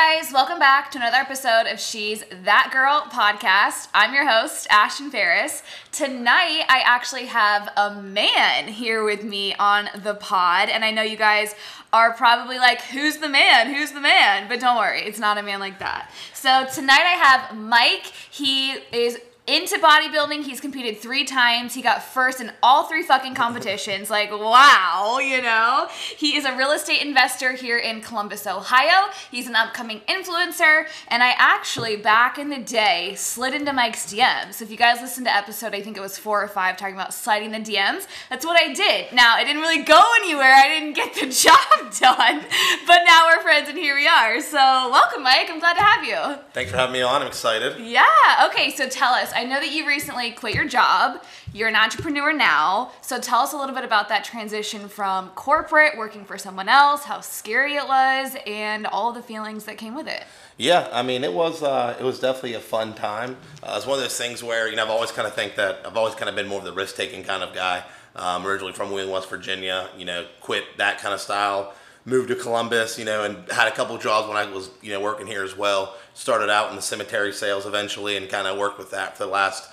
guys, welcome back to another episode of She's That Girl podcast. I'm your host, Ashton Ferris. Tonight, I actually have a man here with me on the pod, and I know you guys are probably like, Who's the man? Who's the man? But don't worry, it's not a man like that. So, tonight I have Mike. He is into bodybuilding. He's competed three times. He got first in all three fucking competitions. Like, wow, you know? He is a real estate investor here in Columbus, Ohio. He's an upcoming influencer. And I actually, back in the day, slid into Mike's DMs. So if you guys listened to episode, I think it was four or five, talking about sliding the DMs, that's what I did. Now, it didn't really go anywhere. I didn't get the job done. But now we're friends and here we are. So welcome, Mike. I'm glad to have you. Thanks for having me on. I'm excited. Yeah. Okay. So tell us. I know that you recently quit your job. You're an entrepreneur now. So tell us a little bit about that transition from corporate, working for someone else, how scary it was, and all the feelings that came with it. Yeah, I mean, it was uh, it was definitely a fun time. Uh, it's one of those things where you know I've always kind of think that I've always kind of been more of the risk taking kind of guy. Um, originally from Wheeling, West Virginia, you know, quit that kind of style moved to Columbus, you know, and had a couple jobs when I was, you know, working here as well. Started out in the cemetery sales eventually and kind of worked with that for the last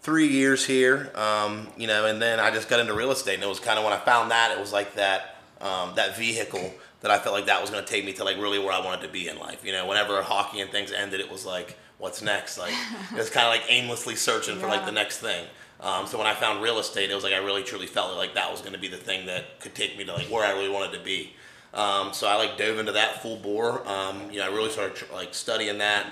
three years here, um, you know, and then I just got into real estate. And it was kind of when I found that, it was like that, um, that vehicle that I felt like that was going to take me to like really where I wanted to be in life. You know, whenever hockey and things ended, it was like, what's next? Like, it was kind of like aimlessly searching yeah. for like the next thing. Um, so when I found real estate, it was like I really truly felt like that was going to be the thing that could take me to like where I really wanted to be. Um, so I like dove into that full bore. Um, you know, I really started like studying that,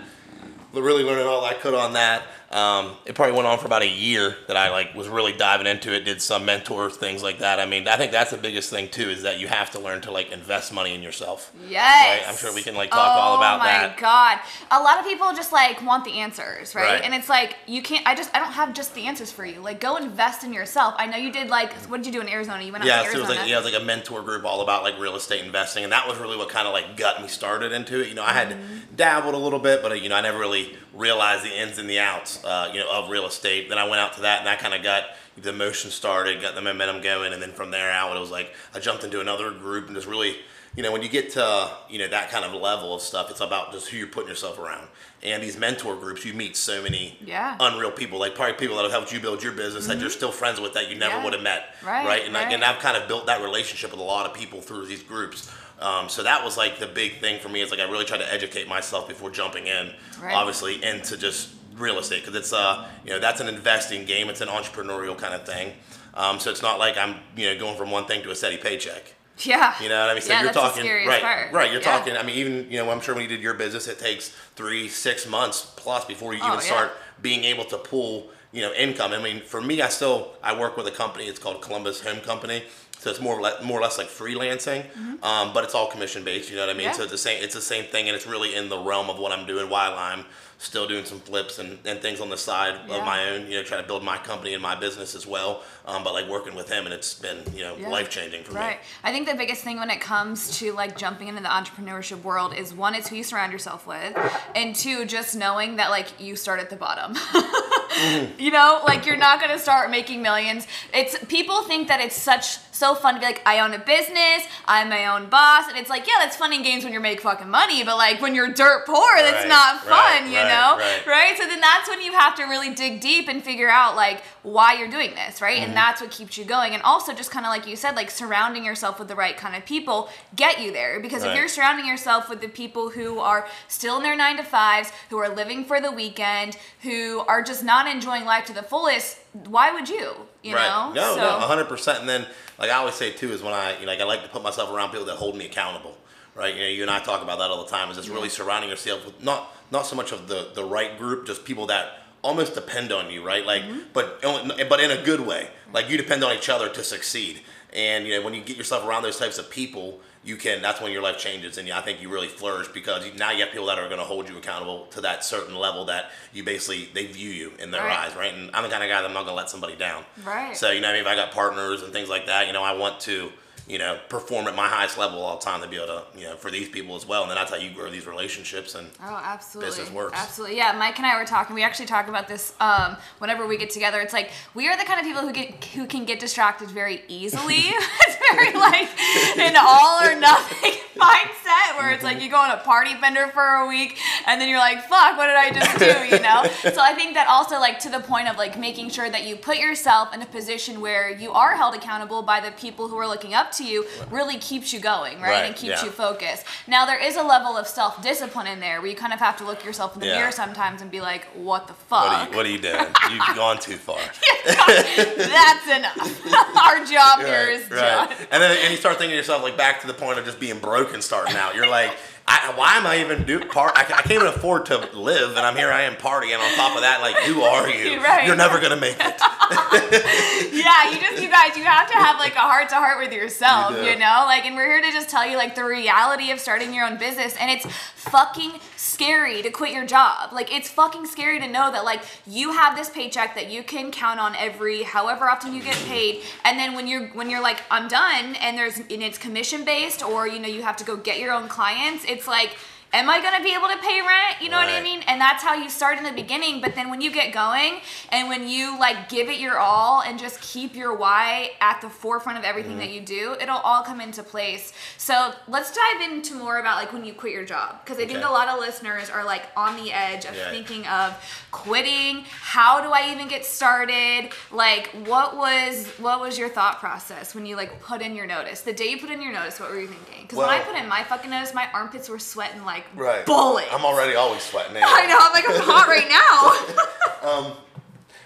really learning all I could on that. Um, it probably went on for about a year that I like was really diving into it. Did some mentor things like that. I mean, I think that's the biggest thing too is that you have to learn to like invest money in yourself. Yes. Right? I'm sure we can like talk oh, all about that. Oh my god, a lot of people just like want the answers, right? right? And it's like you can't. I just I don't have just the answers for you. Like go invest in yourself. I know you did like what did you do in Arizona? You went yeah, out to Arizona. So it was like yeah, it was like a mentor group all about like real estate investing, and that was really what kind of like got me started into it. You know, I had mm-hmm. dabbled a little bit, but you know, I never really realized the ins and the outs, uh, you know, of real estate. Then I went out to that, and I kind of got the motion started, got the momentum going, and then from there out, it was like I jumped into another group and just really, you know, when you get to you know that kind of level of stuff, it's about just who you're putting yourself around. And these mentor groups, you meet so many yeah. unreal people, like probably people that have helped you build your business mm-hmm. that you're mm-hmm. still friends with that you never yeah. would have met, right? Right, and, right. I, and I've kind of built that relationship with a lot of people through these groups. Um, so that was like the big thing for me. Is like I really tried to educate myself before jumping in, right. obviously, into just real estate because it's uh you know that's an investing game. It's an entrepreneurial kind of thing. Um, so it's not like I'm you know going from one thing to a steady paycheck. Yeah. You know what I mean? So yeah, you're talking right, part. right. You're yeah. talking. I mean, even you know, I'm sure when you did your business, it takes three, six months plus before you oh, even yeah. start being able to pull you know income. I mean, for me, I still I work with a company. It's called Columbus Home Company. So it's more more or less like freelancing, mm-hmm. um, but it's all commission based. You know what I mean? Yeah. So it's the same. It's the same thing, and it's really in the realm of what I'm doing while I'm still doing some flips and, and things on the side Yeah. of my own. You know, trying to build my company and my business as well. Um, but like working with him, and it's been you know Yeah. life changing for Right. me. I think the biggest thing when it comes to like jumping into the entrepreneurship world is one, it's who you surround yourself with, and two, just knowing that like you start at the bottom. You know, like you're not gonna start making millions. It's people think that it's such so fun to be like, I own a business, I'm my own boss, and it's like, yeah, that's fun in games when you make fucking money, but like when you're dirt poor, that's Right, not fun, right, you right, know, right. So then that's when you have to really dig deep and figure out like why you're doing this, right? Mm-hmm. And that's what keeps you going. And also just kind of like you said, like surrounding yourself with the right kind of people get you there. Because if you're surrounding yourself with the people who are still in their nine to fives, who are living for the weekend, who are just not enjoying life to the fullest, why would you? You right. know? No, So- no, hundred percent. And then, like I always say too, is when I, you know, like I like to put myself around people that hold me accountable. Right. You know, you and I talk about that all the time. Is just really surrounding yourself with not not so much of the the right group, just people that almost depend on you. Right. Like, Mm-hmm. but but in a good way. Like you depend on each other to succeed. And you know, when you get yourself around those types of people, you can. That's when your life changes, and I think you really flourish because you, now you have people that are going to hold you accountable to that certain level that you basically they view you in their Right. eyes, right? And I'm the kind of guy that I'm not going to let somebody down. Right. So you know, what I mean, if I got partners and things like that, you know, I want to, you know, perform at my highest level all the time to be able to, you know, for these people as well. And then that's how you grow these relationships. And Oh, absolutely. business works. Absolutely. Yeah, Mike and I were talking. We actually talk about this um, whenever we get together. It's like we are the kind of people who get who can get distracted very easily. it's very like an all or nothing mindset where it's like mm-hmm. you go on a party bender for a week and then you're like, fuck, what did I just do? You know? so I think that also like to the point of like making sure that you put yourself in a position where you are held accountable by the people who are looking up to you really keeps you going, right? Right, And keeps yeah. you focused. Now there is a level of self discipline in there where you kind of have to look yourself in the Yeah. mirror sometimes and be like, what the fuck? What are you, what are you doing? You've gone too far. That's enough. Our job here is right, done. right. And then and you start thinking to yourself like back to the point of just being broke and starting out. You're like, I, why am I even do part? I, I can't even afford to live, and I'm here. I am partying. On top of that, like, who are you? You're right. You're never gonna make it. yeah, you just you guys, you have to have like a heart to heart with yourself, You you, know? Like and we're here to just tell you like the reality of starting your own business and it's fucking scary to quit your job. Like it's fucking scary to know that like you have this paycheck that you can count on every however often you get paid and then when you're when you're like I'm done and there's and it's commission based or you know you have to go get your own clients, it's like Am I gonna be able to pay rent? You know what I mean? And that's how you start in the beginning. But then when you get going and when you like give it your all and just keep your why at the forefront of everything Mm-hmm. that you do, it'll all come into place. So let's dive into more about like when you quit your job. Because I think a lot of listeners are like on the edge of Yeah. thinking of quitting. How do I even get started? Like what was what was your thought process when you like put in your notice? The day you put in your notice, what were you thinking? Because when I put in my fucking notice, my armpits were sweating like Right. bullets. I'm already always sweating. Anyway. I know. I'm like I'm hot right now. um,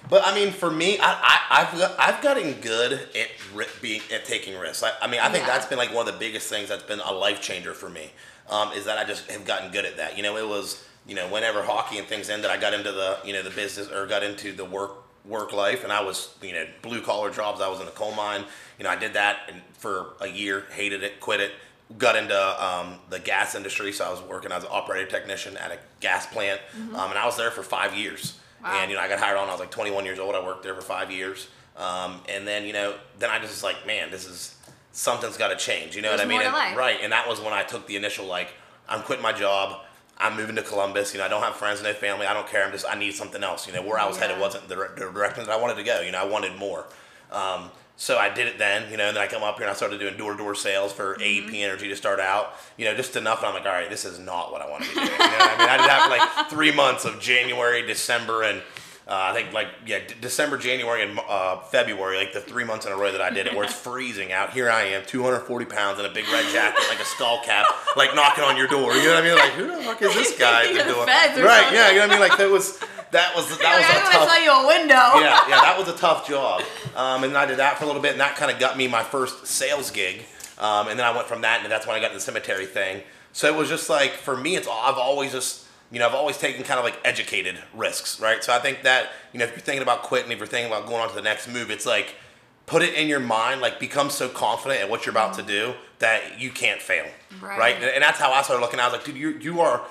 But I mean, for me, I, I I've I've gotten good at ri- being at taking risks. I, I mean, I think Yeah. that's been like one of the biggest things that's been a life changer for me. Um, is that I just have gotten good at that. You know, it was you know whenever hockey and things ended, I got into the you know the business or got into the work work life, and I was you know blue collar jobs. I was in the coal mine. You know, I did that and for a year, hated it, quit it. Got into um, the gas industry, so I was working as an operator technician at a gas plant, um, and I was there for five years. Wow. And you know, I got hired on. I was like 21 years old. I worked there for five years, um, and then you know, then I just was like, man, this is something's got to change. You know There's what I mean? And- right. And that was when I took the initial like, I'm quitting my job. I'm moving to Columbus. You know, I don't have friends, no family. I don't care. I'm just, I need something else. You know, where I was headed wasn't the, the direction that I wanted to go. You know, I wanted more. Um, so I did it then, you know, and then I come up here and I started doing door to door sales for Mm-hmm. AEP Energy to start out, you know, just enough. And I'm like, all right, this is not what I want to be doing. You know what I mean? I did that for like three months of January, December, and uh, I think like, yeah, D- December, January, and uh, February, like the three months in a row that I did it, where it's freezing out. Here I am, 240 pounds in a big red jacket, like a skull cap, like knocking on your door. You know what I mean? Like, who the fuck is this guy? You're the doing? feds or right, something. yeah, you know what I mean? Like, that was, that was, that like, was I'm a tough sell you a window. yeah, yeah, that was a tough job. Um, and then I did that for a little bit, and that kind of got me my first sales gig. Um, and then I went from that, and that's when I got the cemetery thing. So it was just like for me, it's I've always just you know I've always taken kind of like educated risks, right? So I think that you know if you're thinking about quitting, if you're thinking about going on to the next move, it's like put it in your mind, like become so confident at what you're about to do that you can't fail, Right. right? And, and that's how I started looking. I was like, dude, you you are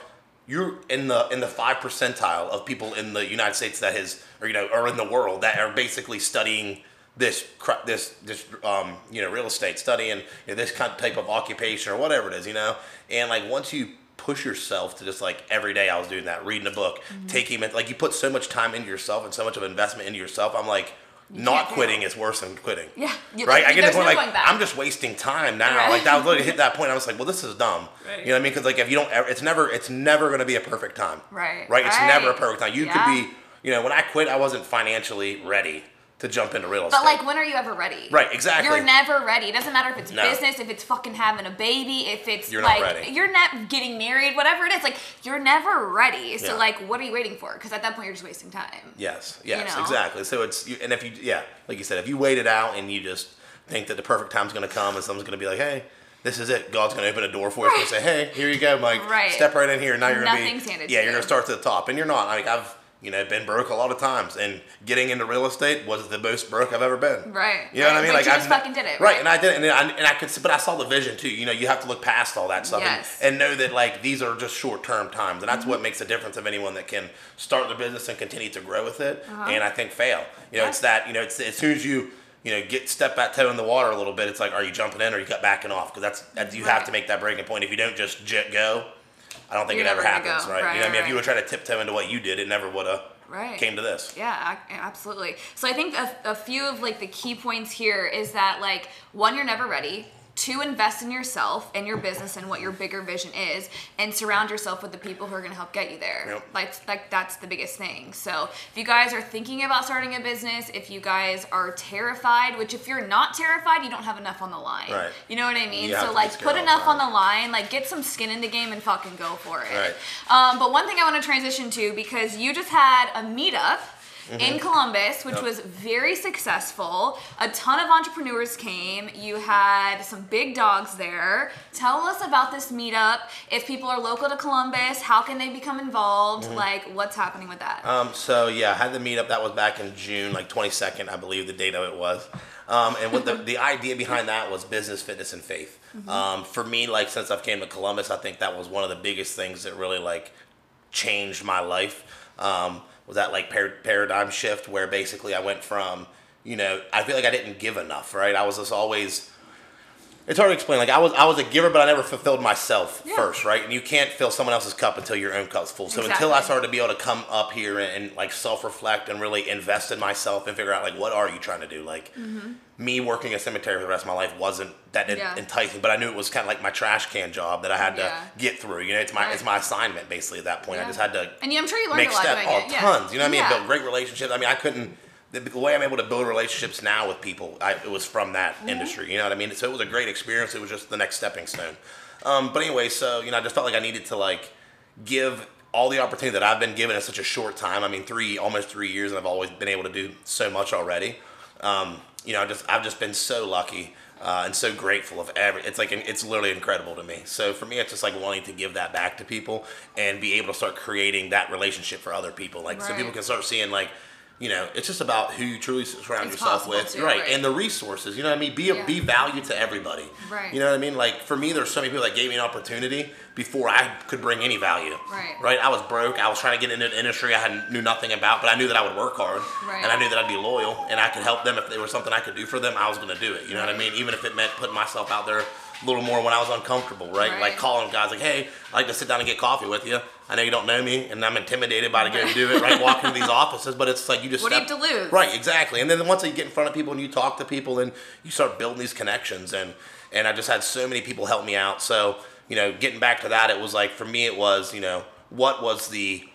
you're in the in the five percentile of people in the United States that has or you know or in the world that are basically studying this cr- this this um you know real estate studying you know, this kind of type of occupation or whatever it is you know and like once you push yourself to just like every day I was doing that reading a book Mm-hmm. taking it like you put so much time into yourself and so much of investment into yourself I'm like can't quitting is worse than quitting. Yeah, you- right? I get to the point no like. I'm just wasting time now. Right. like that was literally hit that point I was like well this is dumb. Right. you know what I mean? Because like if you don't ever it's never it's never gonna be a perfect time. Right, right? It's never a perfect time. You Yeah. could be you know when I quit I wasn't financially ready to jump into real estate But like, when are you ever ready? Right, exactly. You're never ready. It doesn't matter if it's No. business, if it's fucking having a baby, if it's You're not like ready. you're not getting married, whatever it is. Like you're never ready. So Yeah. like, what are you waiting for? Because at that point, you're just wasting time. Yes, yes, know? exactly. So it's you, and if you yeah, like you said, if you wait it out and you just think that the perfect time's going to come and someone's going to be like, hey, this is it. God's going to open a door for you and say, hey, here you go, Mike. Right. Step right in here. Now you're going to be yeah, you're going to start to the top, and you're not. Like I've you know been broke a lot of times, and getting into real estate was the most broke I've ever been. Right, You know what I mean? But like just fucking did it, Right, right? and I did, it, and I, and I could, but I saw the vision too. You know, you have to look past all that stuff Yes. and, and know that like these are just short term times, and that's Mm-hmm. what makes a difference of anyone that can start their business and continue to grow with it. Uh-huh. And I think fail. You know, Yeah. it's that you know, it's as soon as you you know get step that toe in the water a little bit, it's like are you jumping in or you cut backing off? Because that's, that's you have to make that breaking point. If you don't just jet go, I don't think You're it ever happens, go. right? Right, You know what I mean? If you would try to tiptoe into what you did, it never would have Right. came to this. Yeah, absolutely. So I think a, a few of like the key points here is that like one, you're never ready. To invest in yourself and your business and what your bigger vision is and surround yourself with the people who are going to help get you there. Yep. Like like that's the biggest thing. So, if you guys are thinking about starting a business, if you guys are terrified, which if you're not terrified, you don't have enough on the line. Right. You know what I mean? You so like put enough on the line, like get some skin in the game and fucking go for it. Right. Um, but one thing I want to transition to because you just had a meetup in Columbus, which Mm-hmm. Yep. was very successful. A ton of entrepreneurs came. You had some big dogs there. Tell us about this meetup. If people are local to Columbus, how can they become involved? Mm-hmm. Like, what's happening with that? Um, so yeah, I had the meetup. That was back in June, like 22nd, I believe the date of it was. Um, and what the, the idea behind that was business, fitness, and faith. Um, for me, like since I've came to Columbus, I think that was one of the biggest things that really like changed my life. Um, was that like par- paradigm shift where basically I went from, you know, I feel like I didn't give enough, right? I was just always it's hard to explain. Like I was, I was a giver, but I never fulfilled myself Yeah. first, right? And you can't fill someone else's cup until your own cup's full. So until I started to be able to come up here and, and like self-reflect and really invest in myself and figure out like what are you trying to do? Like me working a cemetery for the rest of my life wasn't that Mm-hmm. Yeah. enticing, but I knew it was kind of like my trash can job that I had to Yeah. get through. You know, it's my Right. it's my assignment basically at that point. I just had to And yeah, I'm sure you learned make a lot steps. doing Oh, it. Yeah. tons. You know what I mean? Built great relationships. I mean, I couldn't. The, the way I'm able to build relationships now with people, I, it was from that Mm-hmm. industry. You know what I mean? So it was a great experience. It was just the next stepping stone. Um, but anyway, so you know, I just felt like I needed to like give all the opportunity that I've been given in such a short time. I mean, three almost three years, and I've always been able to do so much already. Um, you know, I just I've just been so lucky. Uh, and so grateful of every. It's like it's literally incredible to me. So for me, it's just like wanting to give that back to people and be able to start creating that relationship for other people. Like so people can start seeing like, you know, it's just about who you truly surround It's yourself with, right? right. And the resources. You know what I mean? Be a, Yeah. be value to everybody. Right. You know what I mean? Like for me, there's so many people that gave me an opportunity before I could bring any value. Right. Right. I was broke. I was trying to get into an industry I had knew nothing about, but I knew that I would work hard, Right. and I knew that I'd be loyal, and I could help them if there was something I could do for them. I was going to do it. You know what I mean? Even if it meant putting myself out there a little more when I was uncomfortable. Right. Right. Like calling guys like, "Hey, I'd like to sit down and get coffee with you." I know you don't know me, and I'm intimidated by to go and do it. Right. Walk into these offices, but it's like you just What do you have to lose? Right, exactly. And then once you get in front of people and you talk to people, then you start building these connections. And and I just had so many people help me out. So you know, getting back to that, it was like for me, it was you know what was the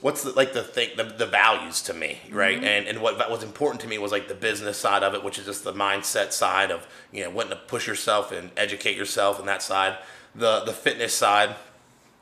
what's the, like the thing the, the values to me right? Mm-hmm. And and what was important to me was like the business side of it which is just the mindset side of you know wanting to push yourself and educate yourself and that side. The the fitness side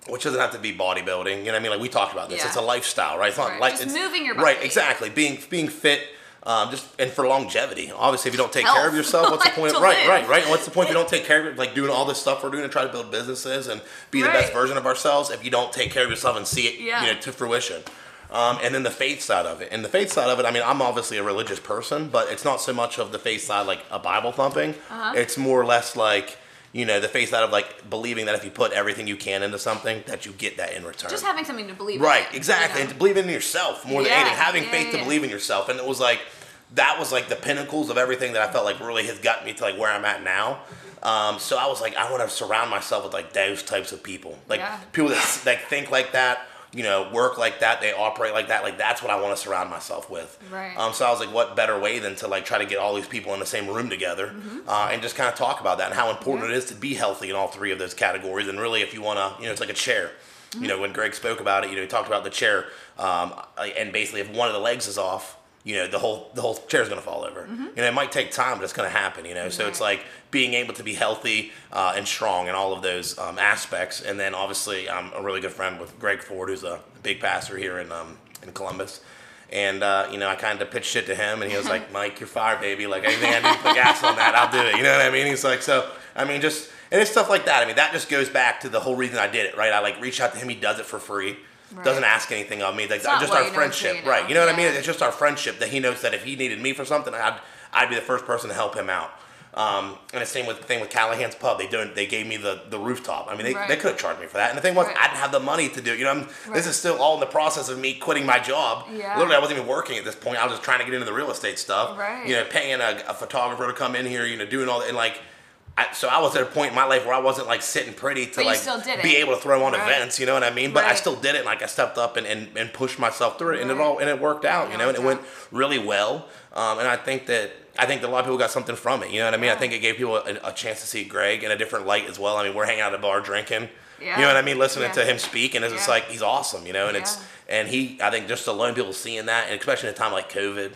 which doesn't have to be bodybuilding you know what i mean? Like we talked about this. Yeah. it's a lifestyle right? It's not Right. like it's, moving your body. right exactly. Being being fit um, just and for longevity. Obviously, if you don't take Health. care of yourself, what's the point? to right, right, right. What's the point if you don't take care of? Like doing all this stuff we're doing to try to build businesses and be the best version of ourselves. If you don't take care of yourself and see it, Yeah. you know, to fruition. Um, and then the faith side of it. And the faith side of it, I mean, I'm obviously a religious person, but it's not so much of the faith side like a Bible thumping. Uh-huh. It's more or less like, you know, the face side of like believing that if you put everything you can into something, that you get that in return. Just having something to believe in. Right, in. exactly. you And know? to believe in yourself more than anything. Having yeah, faith to yeah. believe in yourself. And it was like that was like the pinnacles of everything that I felt like really has gotten me to like where I'm at now. Um, so I was like, I want to surround myself with like those types of people, like Yeah. people that like think like that, you know, work like that, they operate like that. Like that's what I want to surround myself with. Right. Um, so I was like, what better way than to like try to get all these people in the same room together Mm-hmm. uh, and just kind of talk about that and how important it is to be healthy in all three of those categories. And really, if you want to, you know, it's like a chair. You know, when Greg spoke about it, you know, he talked about the chair, um, and basically, if one of the legs is off, you know, the whole the whole chair's gonna fall over. You know, it might take time, but it's gonna happen. You know, so it's like being able to be healthy uh, and strong in all of those um, aspects. And then obviously, I'm a really good friend with Greg Ford, who's a big pastor here in um, in Columbus. And uh, you know, I kind of pitched shit to him, and he was like, "Mike, you're fired, baby. Like anything I need to put gas on that, I'll do it." You know what I mean? He's like, so I mean, just and it's stuff like that. I mean, that just goes back to the whole reason I did it, right? I like reached out to him. He does it for free. Right. Doesn't ask anything of me. Like not just our friendship, you know. right? You know what I mean? It's just our friendship that he knows that if he needed me for something, I'd I'd be the first person to help him out. Um, and the same with the thing with Callahan's Pub. They don't. They gave me the, the rooftop. I mean, they, Right. they could have charged me for that. And the thing was, Right. I didn't have the money to do it. You know, I'm, Right. this is still all in the process of me quitting my job. Yeah. Literally, I wasn't even working at this point. I was just trying to get into the real estate stuff. Right. You know, paying a, a photographer to come in here. You know, doing all that, and like I, so I was at a point in my life where I wasn't like sitting pretty to like be able to throw on Right. events, you know what I mean? But I still did it, like I stepped up and, and, and pushed myself through it, and it all and it worked out, you know, and it went really well. Um, and I think that I think that a lot of people got something from it, you know what I mean? I think it gave people a, a chance to see Greg in a different light as well. I mean, we're hanging out at a bar drinking. Yeah. You know what I mean? Listening Yeah. to him speak, and it's just like he's awesome, you know. And it's and he, I think, just alone people seeing that, and especially in a time like COVID,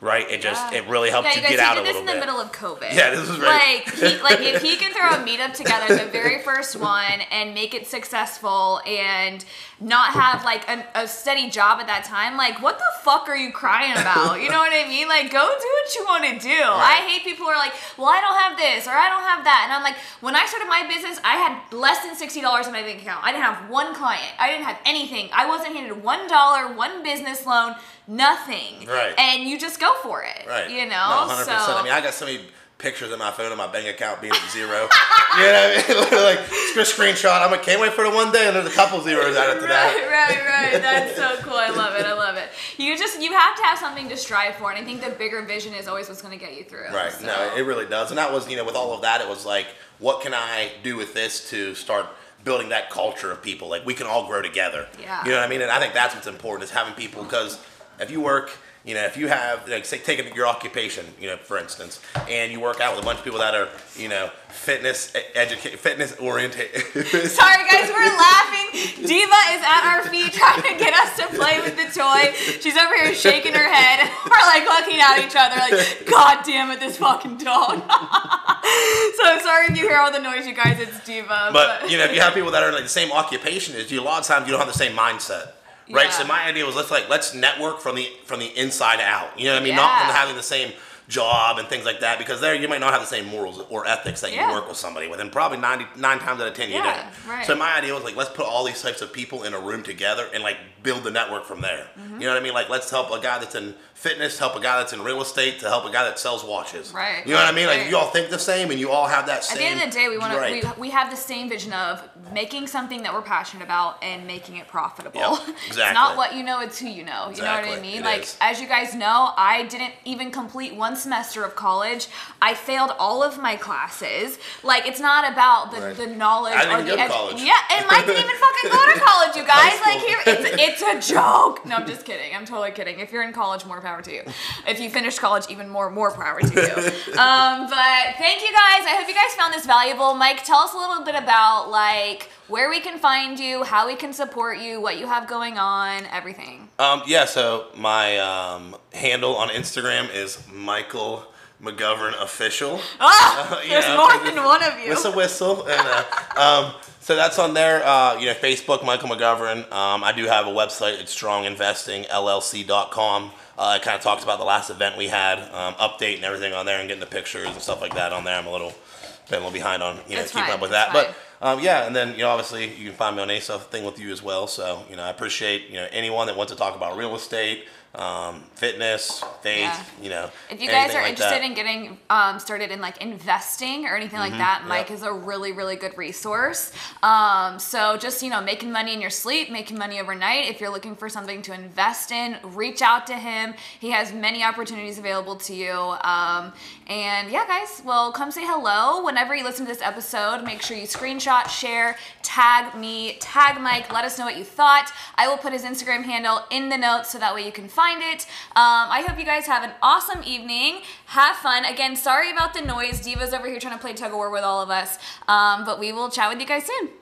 right? It just Mm-hmm. Yeah. it really helped Yeah, you you guys, get out he a did this little in the bit. middle of COVID. Yeah, this is right. Like, he, like if he can throw a meetup together, the very first one, and make it successful, and not have like an, a steady job at that time, like what the fuck are you crying about? You know what I mean? Like, go do what you want to do. I hate people who are like, well, I don't have this or I don't have that, and I'm like, when I started my business, I had less than sixty dollars in my bank account. I didn't have one client. I didn't have anything. I wasn't handed one dollar, one business loan, nothing. Right. And you just go for it. Right. You know? No, know. 100%. So I mean, I got so many pictures in my phone of my bank account being at zero. you know what I mean? Literally, like, just a screenshot. I'm like, can't wait for the one day, and there's a couple zeros added to that. Right, right, right. That's so cool. I love it. I love it. You just you have to have something to strive for, and I think the bigger vision is always what's going to get you through. Right. So. No, it really does. And that was, you know, with all of that, it was like, what can I do with this to start building that culture of people? Like, we can all grow together. Yeah. You know what I mean? And I think that's what's important is having people because if you work, you know, if you have, like, say, taking your occupation, you know, for instance, and you work out with a bunch of people that are, you know, fitness educate, fitness oriented. Sorry guys, we're laughing. Diva is at our feet trying to get us to play with the toy. She's over here shaking her head. We're like looking at each other like, God damn it, this fucking dog. so I'm sorry if you hear all the noise, you guys. It's Diva. But you know, if you have people that are in like the same occupation as you, a lot of times you don't have the same mindset. Right. Yeah. So my idea was let's like let's network from the from the inside out. You know what I mean? Not from having the same job and things like that because there you might not have the same morals or ethics that Yeah. you work with somebody with and probably 99 times out of 10 you Yeah, don't right. so my idea was like let's put all these types of people in a room together and like build the network from there Mm-hmm. you know what i mean like let's help a guy that's in fitness help a guy that's in real estate to help a guy that sells watches Right, you know what i right, mean like you all think the same and you all have that At the end of the day, we want right. to we, we have the same vision of making something that we're passionate about and making it profitable. Yep, it's exactly. not what you know, it's who you know. You know what I mean? it like is. as you guys know, I didn't even complete one semester of college. I failed all of my classes. Like it's not about the, Right. the knowledge or the college. Yeah, and Mike didn't even fucking go to college, you guys. Like here, it's, it's a joke. No, I'm just kidding. I'm totally kidding. If you're in college, more power to you. If you finished college, even more more power to you. um, but thank you guys. I hope you guys found this valuable. Mike, tell us a little bit about like where we can find you, how we can support you, what you have going on, everything. Um, yeah, so my um, handle on Instagram is Michael McGovern Official. You there's know, more than one of you. Whistle, whistle. And, uh, um, so that's on there. Uh, you know, Facebook, Michael McGovern. Um, I do have a website. It's stronginvestingllc.com. Uh, it kind of talked about the last event we had, um, update and everything on there, and getting the pictures and stuff like that on there. I'm a little been a little behind on you know That's keeping fine, up with that, but um, yeah, and then you know obviously you can find me on Asa thing with you as well. So you know I appreciate you know anyone that wants to talk about real estate, um, fitness, faith, Yeah. you know. If you guys are like interested that. in getting um, started in like investing or anything like that, Mike yep. is a really, really good resource. Um, so just you know, making money in your sleep, making money overnight. If you're looking for something to invest in, reach out to him. He has many opportunities available to you. Um, and yeah, guys, well, come say hello whenever you listen to this episode. Make sure you screenshot, share, tag me, tag Mike. Let us know what you thought. I will put his Instagram handle in the notes so that way you can find it. Um, I hope you guys have an awesome evening. Have fun. Again, sorry about the noise. Diva's over here trying to play tug of war with all of us. Um, but we will chat with you guys soon.